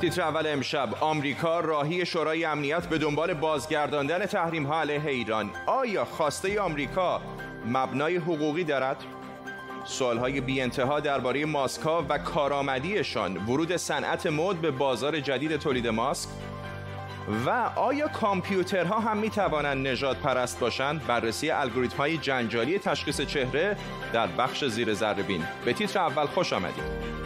تیتر اول امشب. آمریکا راهی شورای امنیت به دنبال بازگرداندن تحریم ها علیه ایران. آیا خواسته آمریکا مبنای حقوقی دارد؟ سوال های بی انتها درباره ماسکا و کارآمدیشان. ورود صنعت مد به بازار جدید تولید ماسک. و آیا کامپیوترها هم می توانند نجات پرست باشند؟ بررسی الگوریتم های جنجالی تشخیص چهره در بخش زیر ذره بین. به تیتر اول خوش آمدید.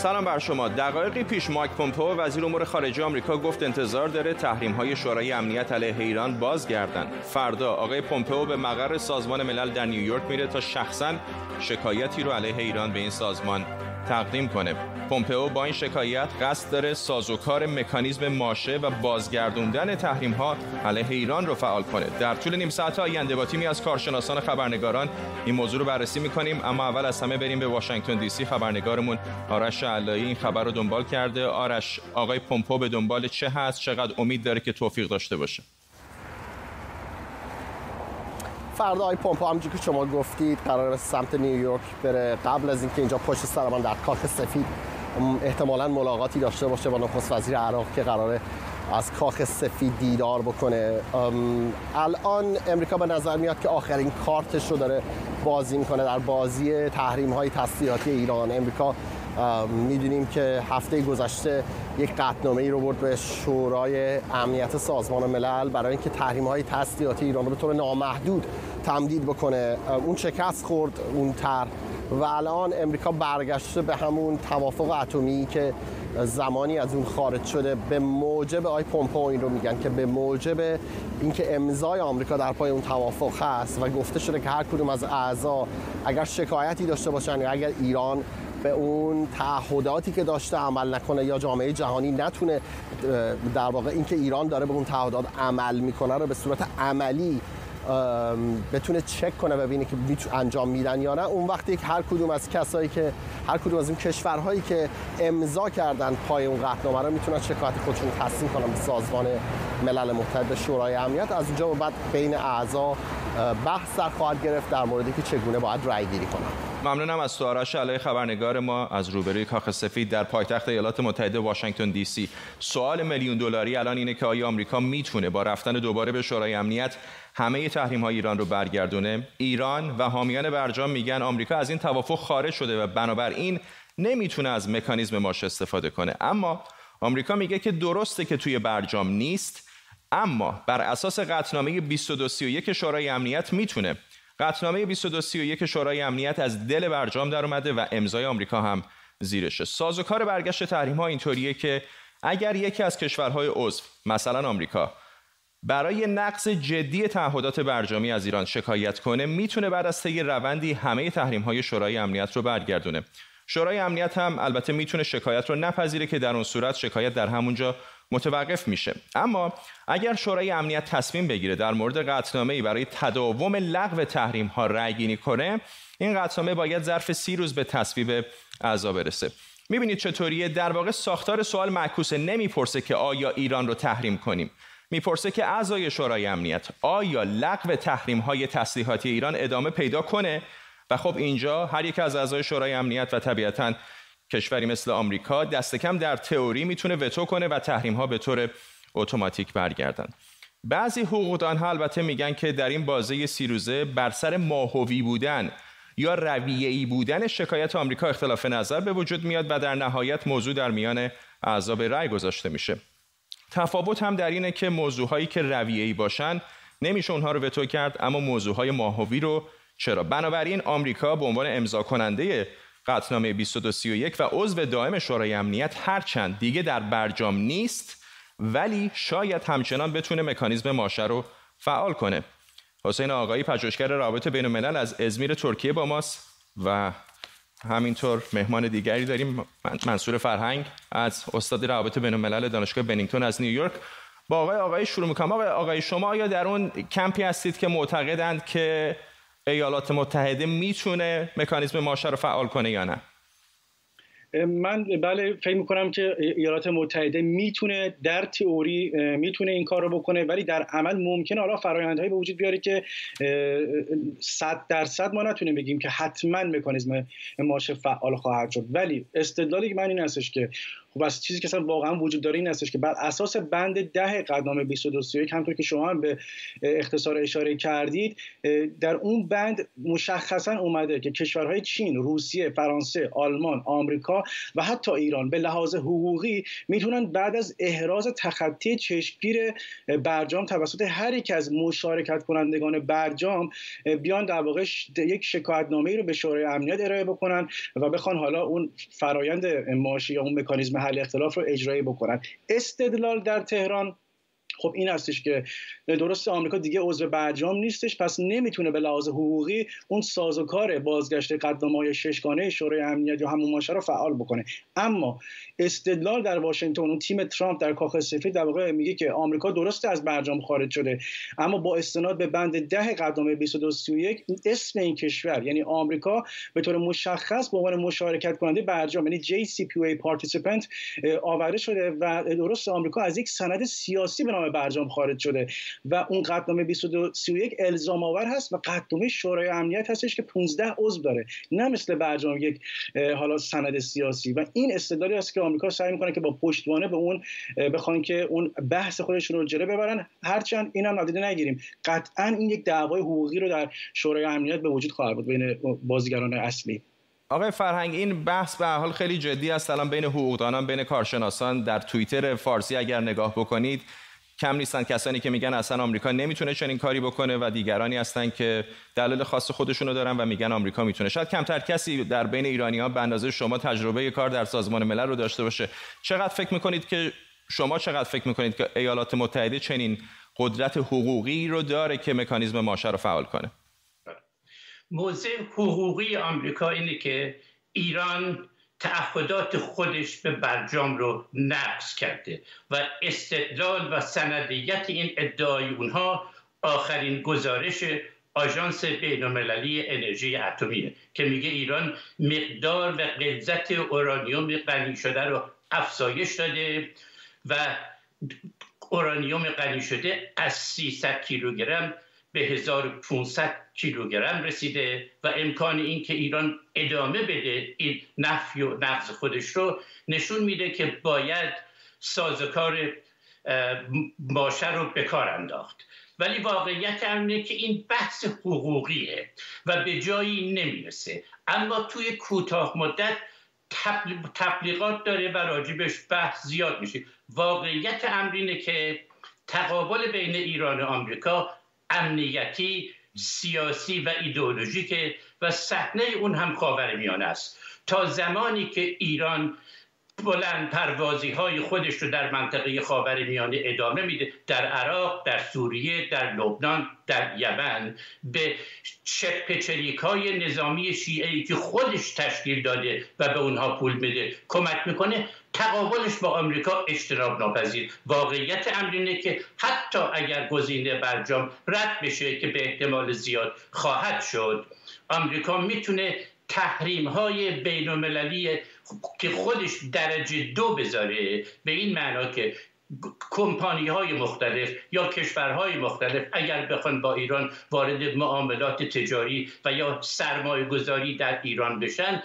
سلام بر شما. دقایقی پیش مایک پومپو وزیر امور خارجه آمریکا گفت انتظار داره تحریم های شورای امنیت علیه ایران بازگردن. فردا آقای پومپو به مقر سازمان ملل در نیویورک میره تا شخصا شکایتی رو علیه ایران به این سازمان تقدیم کنه. پومپئو با این شکایت قصد داره سازوکار مکانیزم ماشه و بازگردوندن تحریم ها علیه ایران رو فعال کنه. در طول نیم ساعت آینده با تیمی از کارشناسان خبرنگاران این موضوع رو بررسی می‌کنیم اما اول از همه بریم به واشنگتن دی سی خبرنگارمون. آرش علایی این خبر رو دنبال کرده. آرش آقای پومپو به دنبال چه هست؟ چقدر امید داره که توفیق داشته باشه؟ فردا آی پومپو همونجور که شما گفتید قرار سمت نیویورک بره. قبل از اینکه اینجا پشت سر در کاخ سفید احتمالا ملاقاتی داشته باشه با نخست وزیر عراق که قراره از کاخ سفید دیدار بکنه. الان امریکا به نظر میاد که آخرین کارتش رو داره بازی می‌کنه در بازی تحریم های تسلیحاتی ایران. امریکا می‌دونیم که هفته گذشته یک قطنامه ای رو برد به شورای امنیت سازمان ملل برای اینکه تحریم های تسلیحاتی ایران رو به طور نامحدود تمدید بکنه. اون شکست خورد اون تر و الان امریکا برگشته به همون توافق اتمی که زمانی از اون خارج شده. به موجب آی پومپو این رو میگن که به موجب اینکه امضای آمریکا در پای اون توافق هست و گفته شده که هر کدوم از اعضا اگر شکایتی داشته باشن یا اگر ایران به اون تعهداتی که داشته عمل نکنه یا جامعه جهانی نتونه در واقع اینکه ایران داره به اون تعهدات عمل می‌کنه رو به صورت عملی بتونه چک کنه و ببینه که انجام میدن یا نه. اون وقتی که هر کدوم از کسایی که هر کدوم از این کشورهایی که امضا کردن پای اون قطعنامه رو می‌تونن شکایت خودشون تسلیم کنن به سازمان ملل متحد شورای امنیت. از اونجا بعد بین اعضا بحث در خواهد گرفت در موردی که چگونه باید رای گیری کنن. ممنونم از تو آرش علی خبرنگار ما از روبروی کاخ سفید در پایتخت ایالات متحده واشنگتن دی سی. سوال میلیون دلاری الان اینه که آیا آمریکا می‌تونه با رفتن دوباره به شورای امنیت همه تحریم های ایران رو برگردونه. ایران و حامیان برجام میگن آمریکا از این توافق خارج شده و بنابراین نمی‌تونه از مکانیزم ماش استفاده کنه. اما آمریکا میگه که درسته که توی برجام نیست اما بر اساس قطعنامه 2231 شورای امنیت می‌تونه. قطعنامه 2231 شورای امنیت از دل برجام در اومده و امضای آمریکا هم زیرشه. سازوکار برگشت تحریم ها اینطوریه که اگر یکی از کشورهای عضو مثلا آمریکا برای نقص جدی تعهدات برجامی از ایران شکایت کنه می‌تونه بعد از طی روندی همه تحریم های شورای امنیت رو برگردونه. شورای امنیت هم البته می‌تونه شکایت رو نپذیره که در اون صورت شکایت در همونجا متوقف میشه. اما اگر شورای امنیت تصمیم بگیره در مورد قطعنامه برای تداوم لغو تحریم ها رأیگیری کنه این قطعنامه باید ظرف سی روز به تصویب اعضا برسه. می‌بینید چطوریه؟ در واقع ساختار سوال معکوسه. نمی‌پرسه که آیا ایران رو تحریم کنیم. می‌پرسه که اعضای شورای امنیت آیا لغو تحریم های تسلیحاتی ایران ادامه پیدا کنه؟ و خب اینجا هر یک از اعضای شورای امنیت و طبیعتا کشوری مثل آمریکا دست کم در تئوری می‌تونه وتو کنه و تحریم ها به طور اتوماتیک برگردن. بعضی حقوقدان ها البته میگن که در این بازه سی روزه بر سر ماهوی بودن یا رویه‌ای بودن شکایت آمریکا اختلاف نظر به وجود میاد و در نهایت موضوع در میان اعضا به رأی گذاشته میشه. تفاوت هم در اینه که موضوعهایی که رویه‌ای باشن نمیشه اونها رو وتو کرد اما موضوعهای ماهوی رو چرا؟ بنابراین آمریکا به عنوان امضا کننده قطعنامه 2231 و عضو دائم شورای امنیت هرچند دیگه در برجام نیست ولی شاید همچنان بتونه مکانیزم ماشه رو فعال کنه. حسین آقایی پژوهشگر رابط بین الملل از ازمیر ترکیه با ماست و همینطور مهمان دیگری داریم منصور فرهنگ از استاد روابط بین الملل دانشگاه بنینگتون از نیویورک. با آقای آقای شروع می‌کنم. آقای آقای شما یا در اون کمپی هستید که معتقدند که ایالات متحده می‌تونه مکانیزم ماشه رو فعال کنه یا نه؟ من بله فکر می‌کنم که ایالات متحده می‌تونه در تئوری می‌تونه این کار رو بکنه ولی در عمل ممکنه حالا فرایندهایی به وجود بیاره که صد درصد ما نتونیم بگیم که حتما مکانیزم ماشه فعال خواهد شد. ولی استدلالی من این هستش که خب از چیزی که واقعا وجود داره این هستش که بر اساس بند ده قدنامه 2231 همطور که شما هم به اختصار اشاره کردید در اون بند مشخصا اومده که کشورهای چین، روسیه، فرانسه، آلمان، آمریکا و حتی ایران به لحاظ حقوقی می‌تونن بعد از احراز تخطی چشمگیر برجام توسط هر یک از مشارکت کنندگان برجام بیان در واقع یک شکایتنامه رو به شورای امنیت ارائه بکنن و بخوان حالا اون فرایند ماشی یا اون مکانیزم حل اختلاف رو اجرایی بکنن. استدلال در تهران خب این هستش که درست آمریکا دیگه عضو برجام نیستش پس نمی‌تونه به لحاظ حقوقی اون سازوکار بازگشت قدنامه های ششگانه شورای امنیت یا همون ماشه رو فعال بکنه. اما استدلال در واشنگتن اون تیم ترامپ در کاخ سفید در واقع میگه که آمریکا درست از برجام خارج شده اما با استناد به بند ده قدنامه 2231 اسم این کشور یعنی آمریکا به طور مشخص به عنوان مشارکت کننده برجام یعنی JCPOA participant آورده شده و درست آمریکا از یک سند سیاسی به نام برجام خارج شده و اون قطعنامه 2231 الزام آور هست و قطعنامه شورای امنیت هستش که 15 عضو داره نه مثل برجام یک حالا سند سیاسی. و این استدلالی است که آمریکا سعی می‌کنه که با پشتوانه به اون بخوان که اون بحث خودشون رو جلو ببرن. هرچند اینم نادیده نگیریم. قطعا این یک دعوای حقوقی رو در شورای امنیت به وجود خواهد بود بین بازیگران اصلی. آقای فرهنگ این بحث به حال خیلی جدی است. الان بین حقوقدانان بین کارشناسان در توییتر فارسی اگر نگاه بکنید کم نیستن. کسانی که میگن اصلا آمریکا نمی‌تونه چنین کاری بکنه و دیگرانی هستن که دلیل خاص خودشونو دارن و میگن آمریکا می‌تونه. شاید کمتر کسی در بین ایرانی ها به اندازه شما تجربه کار در سازمان ملل رو داشته باشه. چقدر فکر می‌کنید که شما چقدر فکر می‌کنید که ایالات متحده چنین قدرت حقوقی رو داره که مکانیزم ماشه رو فعال کنه؟ موضع حقوقی آمریکا اینه که ایران تعهدات خودش به برجام رو نقض کرده و استدلال و سندیت این ادعای اونها آخرین گزارش آژانس بینالمللی انرژی اتمیه که میگه ایران مقدار و غلظت اورانیوم غنی شده رو افزایش داده و اورانیوم غنی شده از 300 کیلوگرم به 1500 کیلوگرم رسیده و امکان این که ایران ادامه بده این نفی و نقض خودش رو نشون میده که باید سازکار باشه رو به کار انداخت. ولی واقعیت اینه که این بحث حقوقیه و به جایی نمی‌رسه. اما توی کوتاه مدت تبلیغات داره و راجبش بحث زیاد میشه. واقعیت امر که تقابل بین ایران و آمریکا امنیتی سیاسی و ایدئولوژیک و صحنه اون هم خاور میانه است. تا زمانی که ایران بلند پروازی های خودش رو در منطقه خاور میانه ادامه میده. در عراق، در سوریه، در لبنان، در یمن. به چپچلیک های نظامی شیعه که خودش تشکیل داده و به اونها پول میده کمک می‌کنه تقابلش با آمریکا اجتناب ناپذیر. واقعیت امر اینه که حتی اگر گزینه برجام رد بشه که به احتمال زیاد خواهد شد آمریکا می‌تونه تحریم های بین المللی که خودش درجه دو بذاره به این معنا که کمپانی های مختلف یا کشورهای مختلف اگر بخوان با ایران وارد معاملات تجاری و یا سرمایه گذاری در ایران بشن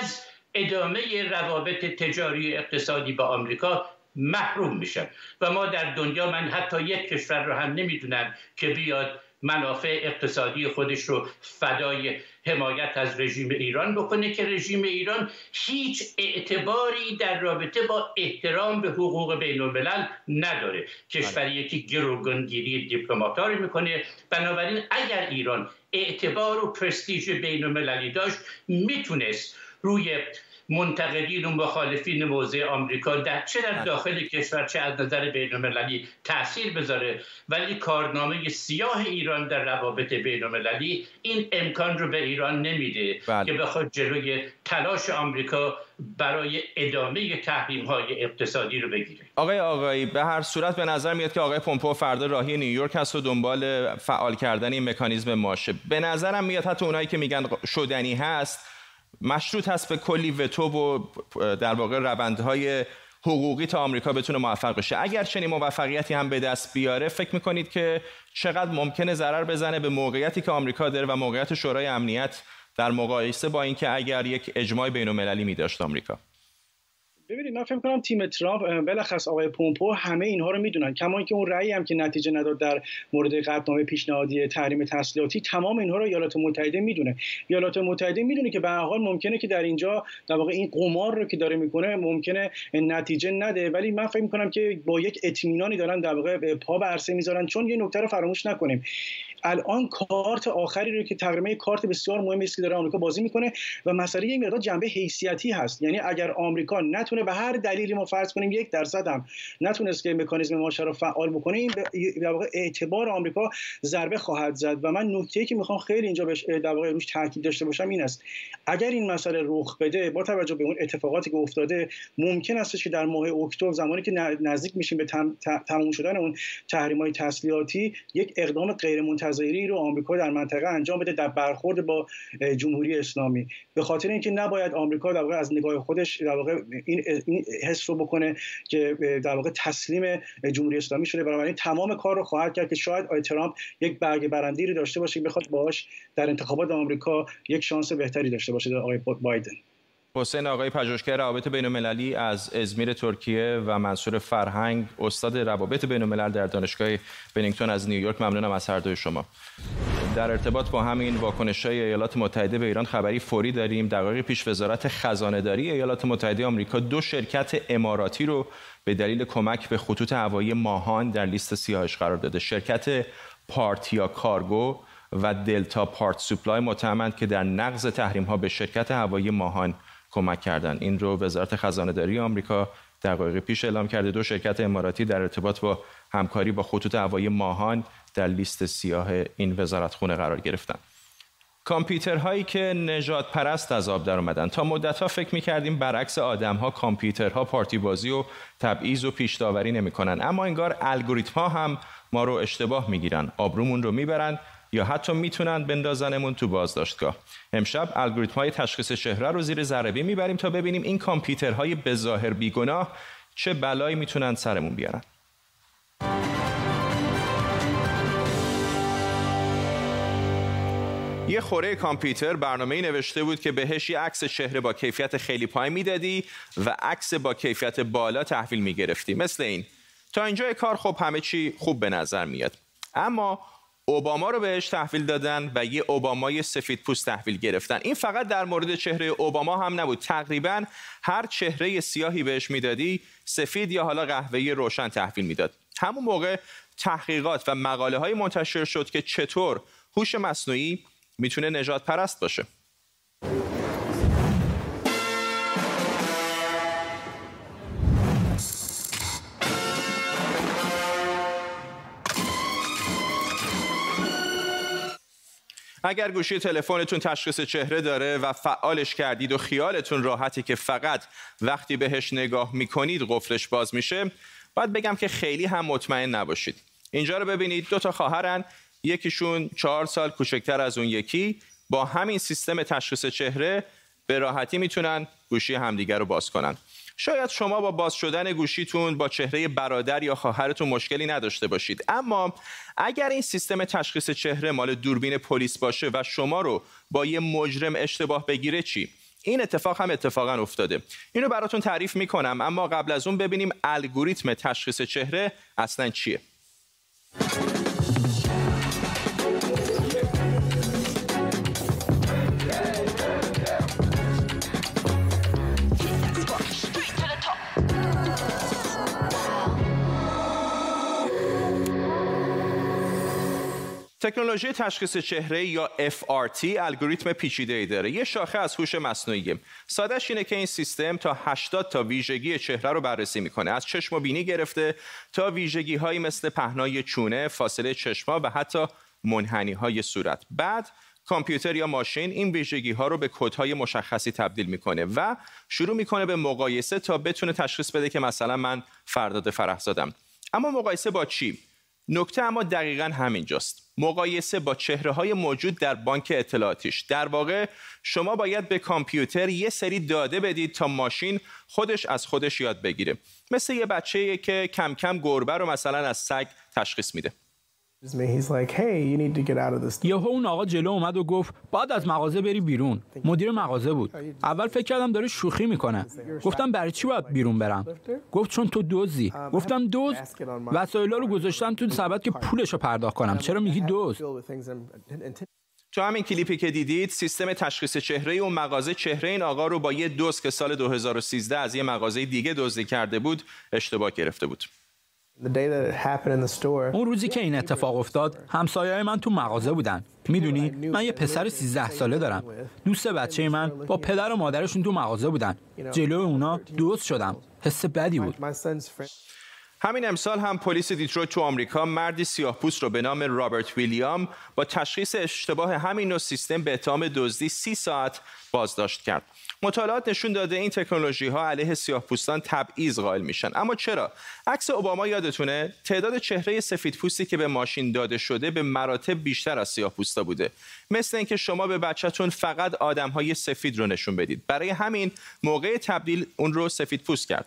از ادامه روابط تجاری اقتصادی با آمریکا محروم میشن. و ما در دنیا من حتی یک کشور رو هم نمی‌دونم که بیاد منافع اقتصادی خودش رو فدای حمایت از رژیم ایران بکنه که رژیم ایران هیچ اعتباری در رابطه با احترام به حقوق بین الملل نداره کشوری که گروگانگیری دیپلماتا رو می‌کنه. بنابراین اگر ایران اعتبار و پرستیژ بین المللی داشت می‌تونست روی منتقدین و مخالفین موضع آمریکا در چه در داخل کشور چه از نظر بین المللی تاثیر بذاره ولی کارنامه سیاه ایران در روابط بین المللی این امکان رو به ایران نمیده بله. که بخواد جلوی تلاش آمریکا برای ادامه تحریم های اقتصادی رو بگیره. آقای آقایی به هر صورت به نظر میاد که آقای پومپو فردا راهی نیویورک هست و دنبال فعال کردن این مکانیزم ماشه. به نظرم میاد حتی اونایی که میگن شدنی هست مشروط هست به کلی وتو و در واقع روندهای حقوقی تا آمریکا بتونه موفق بشه. اگر چنین موفقیتی هم به دست بیاره فکر می‌کنید که چقدر ممکنه ضرر بزنه به موقعیتی که آمریکا داره و موقعیت شورای امنیت در مقایسه با اینکه اگر یک اجماع بین المللی می آمریکا؟ ببینید من فکر کنم تیم ترامپ بلخص آقای پومپو همه اینها رو می‌دونن. کما اینکه اون رأی هم که نتیجه نداد در مورد قطعنامه پیشنهادی تحریم تسلیحاتی تمام اینها رو ایالات متحده می‌دونه. ایالات متحده می‌دونه که به حال ممکنه که در اینجا در واقع این قمار رو که داره می‌کنه ممکنه نتیجه نده. ولی من فکر می‌کنم که با یک اطمینانی دارن در واقع پا به عرصه می‌ذارن چون یه نکته رو فراموش نکنیم. الان کارت آخری رو که تقریبا کارت بسیار مهمی است که داره آمریکا بازی می‌کنه و مسئله یک مقدار جنبه حیثیتی هست. یعنی اگر آمریکا نتونه به هر دلیلی ما فرض کنیم یک درصد هم نتونست که مکانیزم ماشه رو فعال بکنه این در واقع اعتبار آمریکا ضربه خواهد زد. و من نکته که می‌خوام خیلی اینجا بهش در واقع روش تاکید داشته باشم این است. اگر این مسئله رخ بده با توجه به اون اتفاقاتی که افتاده ممکن است که در ماه اکتبر زمانی که نزدیک میشیم به تموم شدن اون تحریم های تسلیحاتی یک اقدام غیر منتظری رو آمریکا در منطقه انجام بده در برخورد با جمهوری اسلامی. به خاطر اینکه نباید آمریکا در واقع از نگاه خودش در واقع این, این حس رو بکنه که در واقع تسلیم جمهوری اسلامی شده. بنابراین تمام کار رو خواهد کرد که شاید آی ترامپ یک برگ برندی رو داشته باشه که بخواد باهاش در انتخابات آمریکا یک شانس بهتری داشته باشه در آقای بایدن. حسین آقای پژوهشگر روابط بین المللی از ازمیر ترکیه و منصور فرهنگ استاد روابط بین الملل در دانشگاه بنینگتون از نیویورک. ممنونم از هر دوی شما. در ارتباط با همین واکنش های ایالات متحده به ایران خبری فوری داریم. دقایق پیش وزارت خزانه داری ایالات متحده آمریکا دو شرکت اماراتی رو به دلیل کمک به خطوط هوایی ماهان در لیست سیاهش قرار داده. شرکت پارتیا کارگو و دلتا پارت سوپلای متهمند که در نقض تحریم ها به شرکت هوایی ماهان کمک کردن. این رو وزارت خزانه داری آمریکا دقایق پیش اعلام کرده. دو شرکت اماراتی در ارتباط با همکاری با خطوط هوایی ماهان در لیست سیاه این وزارت خونه قرار گرفتن. کامپیوترهایی که نجات پرست از آب در اومدن. تا مدت ها فکر می‌کردیم برعکس آدم ها کامپیوترها پارتی بازی و تبعیض و پیش داوری نمی‌کنن. اما انگار الگوریتم ها هم ما رو اشتباه می‌گیرن. آبرومون رو می‌برن. یا حتی می‌تونن بندازنمون تو بازداشتگاه. امشب الگوریتم های تشخیص چهره رو زیر ذره می‌بریم تا ببینیم این کامپیوترهای به ظاهر بیگناه چه بلایی می‌تونن سرمون بیارن. یه خوره کامپیوتر برنامه نوشته بود که بهش یه عکس چهره با کیفیت خیلی پایین می‌دادی و عکس با کیفیت بالا تحویل می‌گرفتی. مثل این. تا اینجا کار خب همه چی خوب به نظر میاد. اما اوباما رو بهش تحویل دادن و یه اوبامای سفید پوست تحویل گرفتن. این فقط در مورد چهره اوباما هم نبود. تقریبا هر چهره سیاهی بهش می‌دادی سفید یا حالا قهوه‌ای روشن تحویل می‌داد. همون موقع تحقیقات و مقاله های منتشر شد که چطور هوش مصنوعی می‌تونه نجات پرست باشه. اگر گوشی تلفنتون تشخیص چهره داره و فعالش کردید و خیالتون راحتی که فقط وقتی بهش نگاه می‌کنید قفلش باز میشه باید بگم که خیلی هم مطمئن نباشید. اینجا رو ببینید دو تا خواهرن یکیشون چهار سال کوچکتر از اون یکی. با همین سیستم تشخیص چهره به راحتی می‌تونن گوشی همدیگر رو باز کنن. شاید شما با باز شدن گوشیتون با چهره برادر یا خواهرتون مشکلی نداشته باشید. اما اگر این سیستم تشخیص چهره مال دوربین پلیس باشه و شما رو با یه مجرم اشتباه بگیره چی؟ این اتفاق هم اتفاقا افتاده. اینو براتون تعریف می‌کنم اما قبل از اون ببینیم الگوریتم تشخیص چهره اصلا چیه. تکنولوژی تشخیص چهره یا FRT الگوریتم پیچیده ای داره. یه شاخه از هوش مصنوعی سادهش اینه که این سیستم تا 80 تا ویژگی چهره رو بررسی می‌کنه. از چشم و بینی گرفته تا ویژگی هایی مثل پهنای چونه فاصله چشما و حتی منحنی های صورت. بعد کامپیوتر یا ماشین این ویژگی ها رو به کدهای مشخصی تبدیل می‌کنه و شروع می‌کنه به مقایسه تا بتونه تشخیص بده که مثلا من فرداد فرهزادم اما مقایسه با چی؟ نکته اما دقیقا همینجاست. مقایسه با چهره های موجود در بانک اطلاعاتیش. در واقع شما باید به کامپیوتر یه سری داده بدید تا ماشین خودش از خودش یاد بگیره. مثل یه بچه که کم کم گربه رو مثلا از سگ تشخیص میده. یهو اون آقا جلو اومد و گفت بعد از مغازه بری بیرون. مدیر مغازه بود. اول فکر کردم داره شوخی می‌کنه. گفتم برای چی باید بیرون برم؟ گفت چون تو دوزی um, گفتم دوز وسایل رو گذاشتم تو سبد که پولش رو پرداخت کنم. چرا میگی دوز تو همین کلیپی که دیدید سیستم تشخیص چهره اون مغازه چهره این آقا رو با یه دوز که سال 2013 از یه مغازه دیگه دزدی کرده بود اشتباه گرفته بود. اون روزی که این اتفاق افتاد همسایه من تو مغازه بودن. می‌دونی؟ من یه پسر 13 ساله دارم. دوست بچه من با پدر و مادرشون تو مغازه بودن. جلو اونا دوست شدم. حس بدی بود. همین امسال هم پلیس دیترویت تو آمریکا مردی سیاه پوست رو به نام رابرت ویلیام با تشخیص اشتباه همین نوع سیستم به اتهام دزدی سی ساعت بازداشت کرد. مطالعات نشون داده این تکنولوژی ها علیه سیاه پوستان تبعیض قائل میشن. اما چرا؟ عکس اوباما یادتونه تعداد چهره سفید پوستی که به ماشین داده شده به مراتب بیشتر از سیاه پوستا بوده. مثل اینکه شما به بچهتون فقط آدم های سفید رو نشون بدید. برای همین موقع تبدیل اون رو سفید پوست کرد.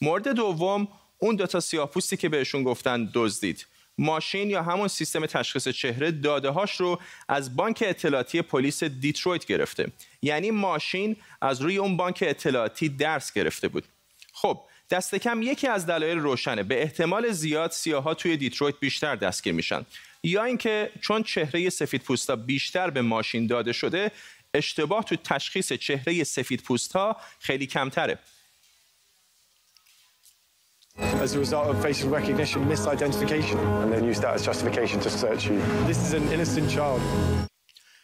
مورد دوم اون دوتا سیاه پوستی که بهشون گفتن دزدید. ماشین یا همون سیستم تشخیص چهره داده هاش رو از بانک اطلاعاتی پلیس دیترویت گرفته. یعنی ماشین از روی اون بانک اطلاعاتی درس گرفته بود. خب دست کم یکی از دلایل روشنه. به احتمال زیاد سیاها توی دیترویت بیشتر دستگیر میشن. یا اینکه چون چهره سفید پوستا بیشتر به ماشین داده شده اشتباه تو تشخیص چهره سفید پوست خیلی کمتره. As a result of facial recognition misidentification and then use that as justification to search you. This is an innocent child.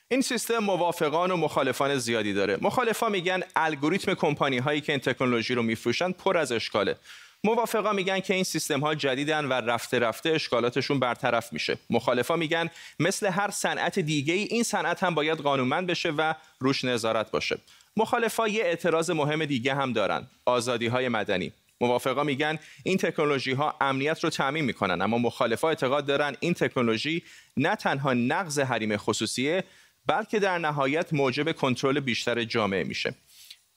این سیستم موافقان و مخالفان زیادی داره. مخالفا میگن الگوریتم کمپانی هایی که این تکنولوژی رو میفروشن پر از اشکاله. موافقا میگن که این سیستم ها جدیدن و رفته رفته اشکالاتشون برطرف میشه. مخالفا میگن مثل هر صنعت دیگه ای این صنعت هم باید قانونمند بشه و روش نظارت باشه. مخالفا یه اعتراض مهم دیگه هم دارن. آزادی های مدنی. موافقا میگن این تکنولوژی ها امنیت رو تعمین می‌کنن اما مخالفا اعتقاد دارن این تکنولوژی نه تنها نقض حریم خصوصیه بلکه در نهایت موجب کنترل بیشتر جامعه میشه.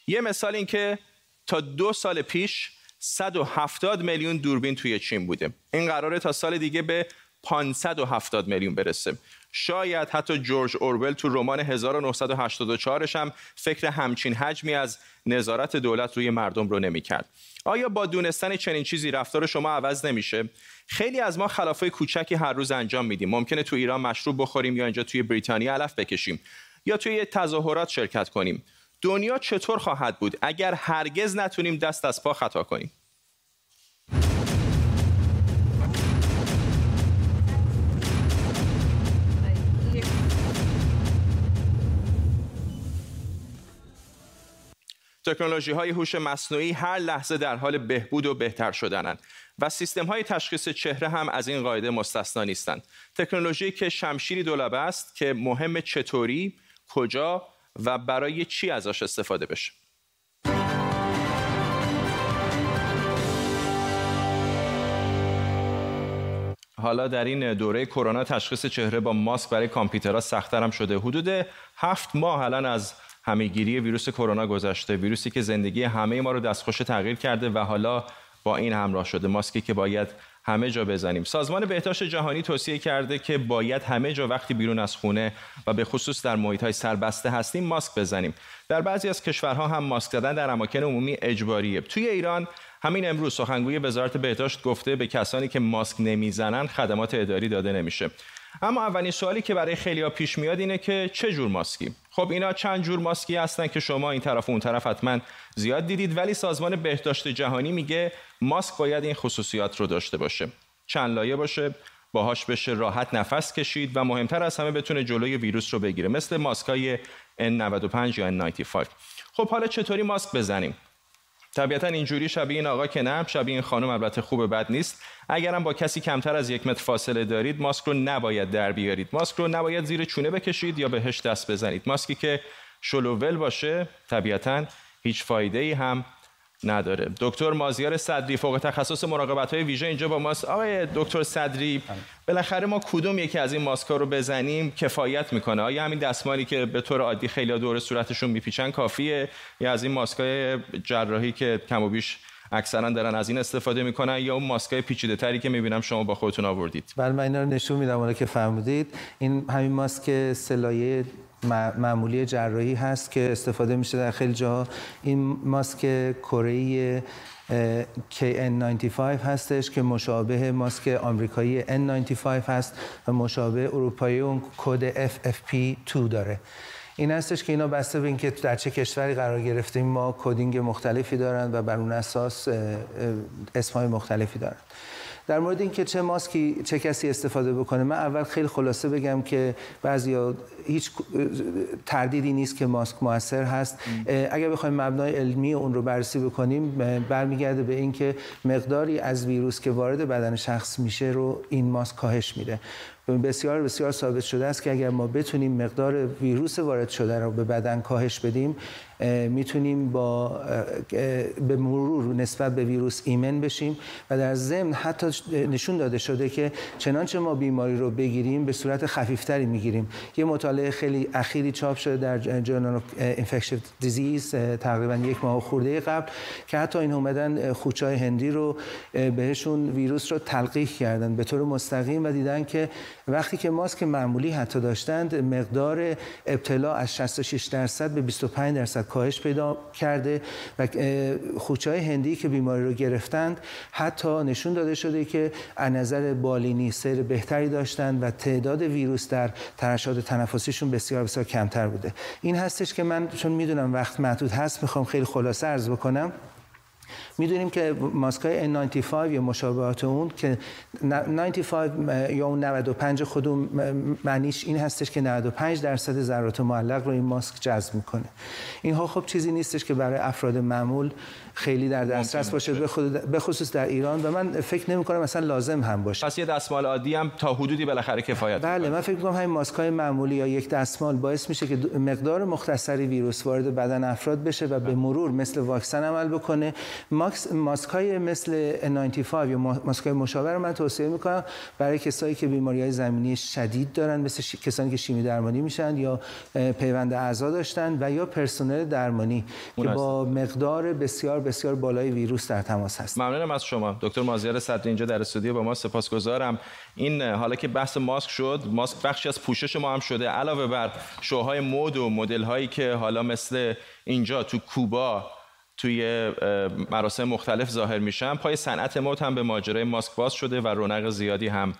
یه مثال این که تا دو سال پیش 170 میلیون دوربین توی چین بوده. این قراره تا سال دیگه به 570 میلیون برسه. شاید حتی جورج اورول تو رمان 1984 هم فکر همچین حجمی از نظارت دولت روی مردم رو نمی‌کرد. آیا با دونستن چنین چیزی رفتار شما عوض نمیشه؟ خیلی از ما خلافای کوچکی هر روز انجام میدیم. ممکنه تو ایران مشروب بخوریم یا اینجا توی بریتانیا علف بکشیم یا توی تظاهرات شرکت کنیم. دنیا چطور خواهد بود اگر هرگز نتونیم دست از پا خطا کنیم؟ تکنولوژی های هوش مصنوعی هر لحظه در حال بهبود و بهتر شدنند و سیستم های تشخیص چهره هم از این قاعده مستثنا نیستند. تکنولوژی که شمشیری دولبه است که مهم چطوری کجا و برای چی ازش استفاده بشه. حالا در این دوره کرونا تشخیص چهره با ماسک برای کامپیوترها سختتر هم شده. حدود هفت ماه الان از همهگیری ویروس کرونا گذشته ویروسی که زندگی همه ما رو دستخوش تغییر کرده و حالا با این همراه شده. ماسکی که باید همه جا بزنیم. سازمان بهداشت جهانی توصیه کرده که باید همه جا وقتی بیرون از خونه و به خصوص در محیط های سربسته هستیم ماسک بزنیم. در بعضی از کشورها هم ماسک زدن در اماکن عمومی اجباریه. توی ایران همین امروز سخنگوی وزارت بهداشت گفته به کسانی که ماسک نمی‌زنن خدمات اداری داده نمیشه. اما اولین سوالی که برای خیلیا پیش میاد اینه که چه جور ماسکی؟ خب اینا چند جور ماسکی هستن که شما این طرف و اون طرف حتما زیاد دیدید ولی سازمان بهداشت جهانی میگه ماسک باید این خصوصیات رو داشته باشه. چند لایه باشه باهاش بشه راحت نفس کشید و مهمتر از همه بتونه جلوی ویروس رو بگیره مثل ماسکای N95 یا N95. خب حالا چطوری ماسک بزنیم؟ طبیعتا اینجوری شبیه این آقا که نه شبیه این خانم البته خوب بد نیست. اگرم با کسی کمتر از یک متر فاصله دارید ماسک رو نباید در بیارید. ماسک رو نباید زیر چونه بکشید یا بهش دست بزنید. ماسکی که شلوول باشه طبیعتا هیچ فایده ای هم نداره. دکتر مازیار صدری فوق تخصص مراقبت های ویژه اینجا با ماست. آقای دکتر صدری بالاخره ما کدوم یکی از این ماسکا رو بزنیم؟ کفایت می‌کنه. آیا همین دستمالی که به طور عادی خیلی دور صورتشون میپیچن کافیه؟ یا از این ماسکای جراحی که کم و بیش اکثرا دارن از این استفاده می‌کنن؟ یا اون ماسکای پیچیده تری که می‌بینم شما با خودتون آوردید؟ بله من اینا رو نشون میدم که فهمیدید این همین ماسک سه لایه معمولی جراحی هست که استفاده میشه در خیلی جاها. این ماسک کره KN95 هستش که مشابه ماسک آمریکایی N95 هست و مشابه اروپایی اون کد FFP2 داره. این هستش که اینا بسته به اینکه در چه کشوری قرار گرفتیم ما coding مختلفی دارن و بر اون اساس اسمای مختلفی دارن. در مورد اینکه چه ماسکی چه کسی استفاده بکنه من اول خیلی خلاصه بگم که بعضیا هیچ تردیدی نیست که ماسک موثر هست. اگر بخوایم مبنای علمی اون رو بررسی بکنیم برمیگرده به اینکه مقداری از ویروس که وارد بدن شخص میشه رو این ماسک کاهش میده. بسیار بسیار ثابت شده است که اگر ما بتونیم مقدار ویروس وارد شده رو به بدن کاهش بدیم می‌تونیم با به مرور نسبت به ویروس ایمن بشیم و در ضمن حتی نشون داده شده که چنانچه ما بیماری رو بگیریم به صورت خفیفتری می‌گیریم. یه مطالعه خیلی اخیری چاپ شده در جورنال انفکشن دیزیز تقریبا یک ماه خورده قبل که حتی این اومدن خوچای هندی رو بهشون ویروس رو تلقیح کردن به طور مستقیم و دیدن که وقتی که ماسک معمولی حتی داشتند مقدار ابتلا از 66 درصد به 25 درصد کاهش پیدا کرده و خوچه های هندی که بیماری رو گرفتند حتی نشون داده شده که از نظر بالینی سیر بهتری داشتند و تعداد ویروس در ترشحات تنفسیشون بسیار بسیار کمتر بوده. این هستش که من چون می‌دونم وقت محدود هست می‌خوام خیلی خلاصه عرض بکنم. می‌دونیم که ماسکای N95 یا مشابهات اون که 95 یا اون 95 خودمون معنیش این هستش که 95 درصد ذرات معلق رو این ماسک جذب می‌کنه. اینها خب چیزی نیستش که برای افراد معمول خیلی در دسترس باشه به خصوص در ایران. و من فکر نمی کنم مثلا لازم هم باشه. پس یه دستمال عادی هم تا حدودی بالاخره کفایت بله من فکر کنم همین ماسکای معمولی یا یک دستمال باعث میشه که مقدار مختصری ویروس وارد بدن افراد بشه و به مرور مثل واکسن عمل بکنه. ماکس ماسکای مثل 95 یا ماسکای مشابه رو من توصیه می‌کنم برای کسایی که بیماری های زمینی شدید دارن مثل کسانی که شیمی درمانی میشن یا پیوند اعضا داشتن و یا پرسنل درمانی که با مقدار بسیار بسیار بالای ویروس در تماس هست ممنونم از شما. دکتر مازیار صدری اینجا در استودیو با ما سپاسگزارم. این حالا که بحث ماسک شد ماسک بخشی از پوشش ما هم شده. علاوه بر شوهای مد و مدل هایی که حالا مثل اینجا تو کوبا توی مراسم مختلف ظاهر میشن پای صنعت مد هم به ماجرای ماسک باز شده و رونق زیادی هم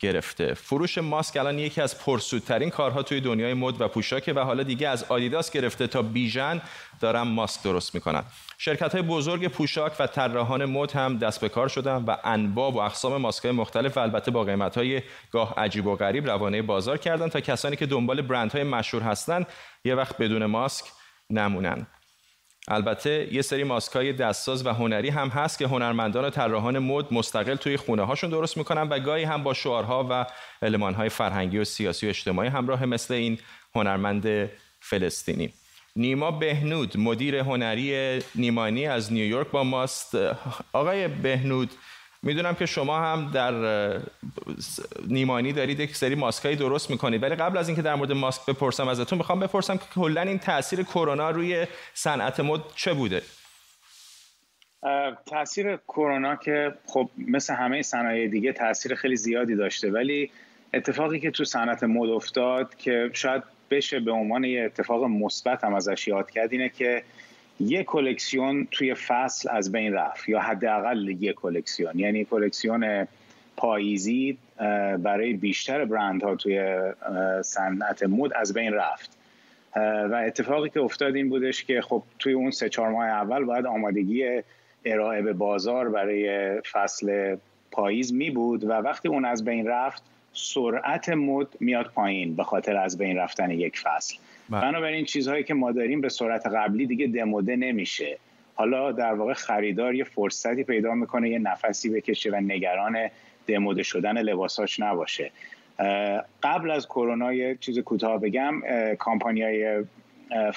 گرفته. فروش ماسک الان یکی از پرسودترین کارها توی دنیای مد و پوشاکه و حالا دیگه از آدیداس گرفته تا بیژن دارن ماسک درست می‌کنن. شرکت های بزرگ پوشاک و طراحان مد هم دست به کار شدن و انواع و اقسام ماسک های مختلف و البته با قیمت های گاه عجیب و غریب روانه بازار کردن تا کسانی که دنبال برند های مشهور هستن یه وقت بدون ماسک نمونن. البته یه سری ماسکای دستساز و هنری هم هست که هنرمندان و طراحان مد مستقل توی خونه هاشون درست می‌کنن و گاهی هم با شعارها و های فرهنگی و سیاسی و اجتماعی همراه مثل این هنرمند فلسطینی. نیما بهنود مدیر هنری نیمانی از نیویورک با ماست. آقای بهنود می‌دونم که شما هم در نیمانی دارید یک سری ماسکایی درست می‌کنید. ولی قبل از اینکه در مورد ماسک بپرسم ازتون می‌خوام بپرسم که کلا این تاثیر کرونا روی صنعت مد چه بوده؟ تاثیر کرونا که خب مثل همه صنایع دیگه تاثیر خیلی زیادی داشته. ولی اتفاقی که تو صنعت مد افتاد که شاید بشه به عنوان یه اتفاق مثبت هم ازش یاد کرد اینه که یک کلکسیون توی فصل از بین رفت یا حداقل یک کلکسیون. یعنی کلکسیون پاییزی برای بیشتر برندها توی صنعت مد از بین رفت. و اتفاقی که افتاد این بودش که خب توی اون سه چهار ماه اول باید آمادگی ارائه به بازار برای فصل پاییز می بود و وقتی اون از بین رفت سرعت مد میاد پایین به خاطر از بین رفتن یک فصل. بله. بنابراین چیزهایی که ما داریم به سرعت قبلی دیگه دموده نمیشه. حالا در واقع خریدار یه فرصتی پیدا می‌کنه یه نفسی بکشه و نگران دموده شدن لباساش نباشه. قبل از کرونا یه چیز کوتاه بگم کامپانیای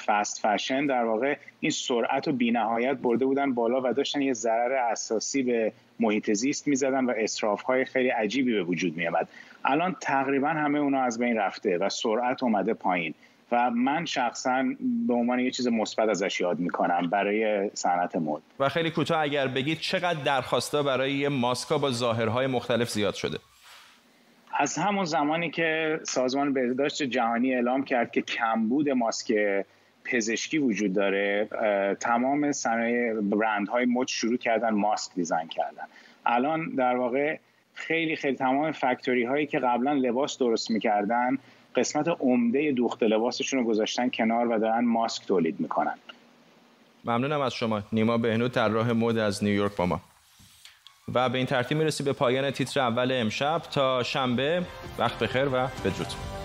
فست فشن در واقع این سرعت و بینهایت برده بودن بالا و داشتن یه ضرر اساسی به محیط زیست می‌زدن و اصراف های خیلی عجیبی به وجود میامد الان تقریبا همه اونا از بین رفته و سرعت اومده پایین. و من شخصا به عنوان یه چیز مثبت ازش یاد می‌کنم برای صنعت مد. و خیلی کوتاه اگر بگید چقدر درخواستا برای ماسکا با ظاهرهای مختلف زیاد شده؟ از همون زمانی که سازمان بهداشت جهانی اعلام کرد که کمبود ماسک پزشکی وجود داره تمام صنایع برندهای مد شروع کردن ماسک دیزاین کردن. الان در واقع خیلی خیلی تمام فکتوری هایی که قبلا لباس درست می‌کردن قسمت عمده دوخت لباسشون رو گذاشتن کنار و دارن ماسک تولید می‌کنن. ممنونم از شما. نیما بهنود طراح مد از نیویورک با ما. و به این ترتیب می‌رسی به پایان تیتر اول امشب. تا شنبه وقت بخیر و بدرود.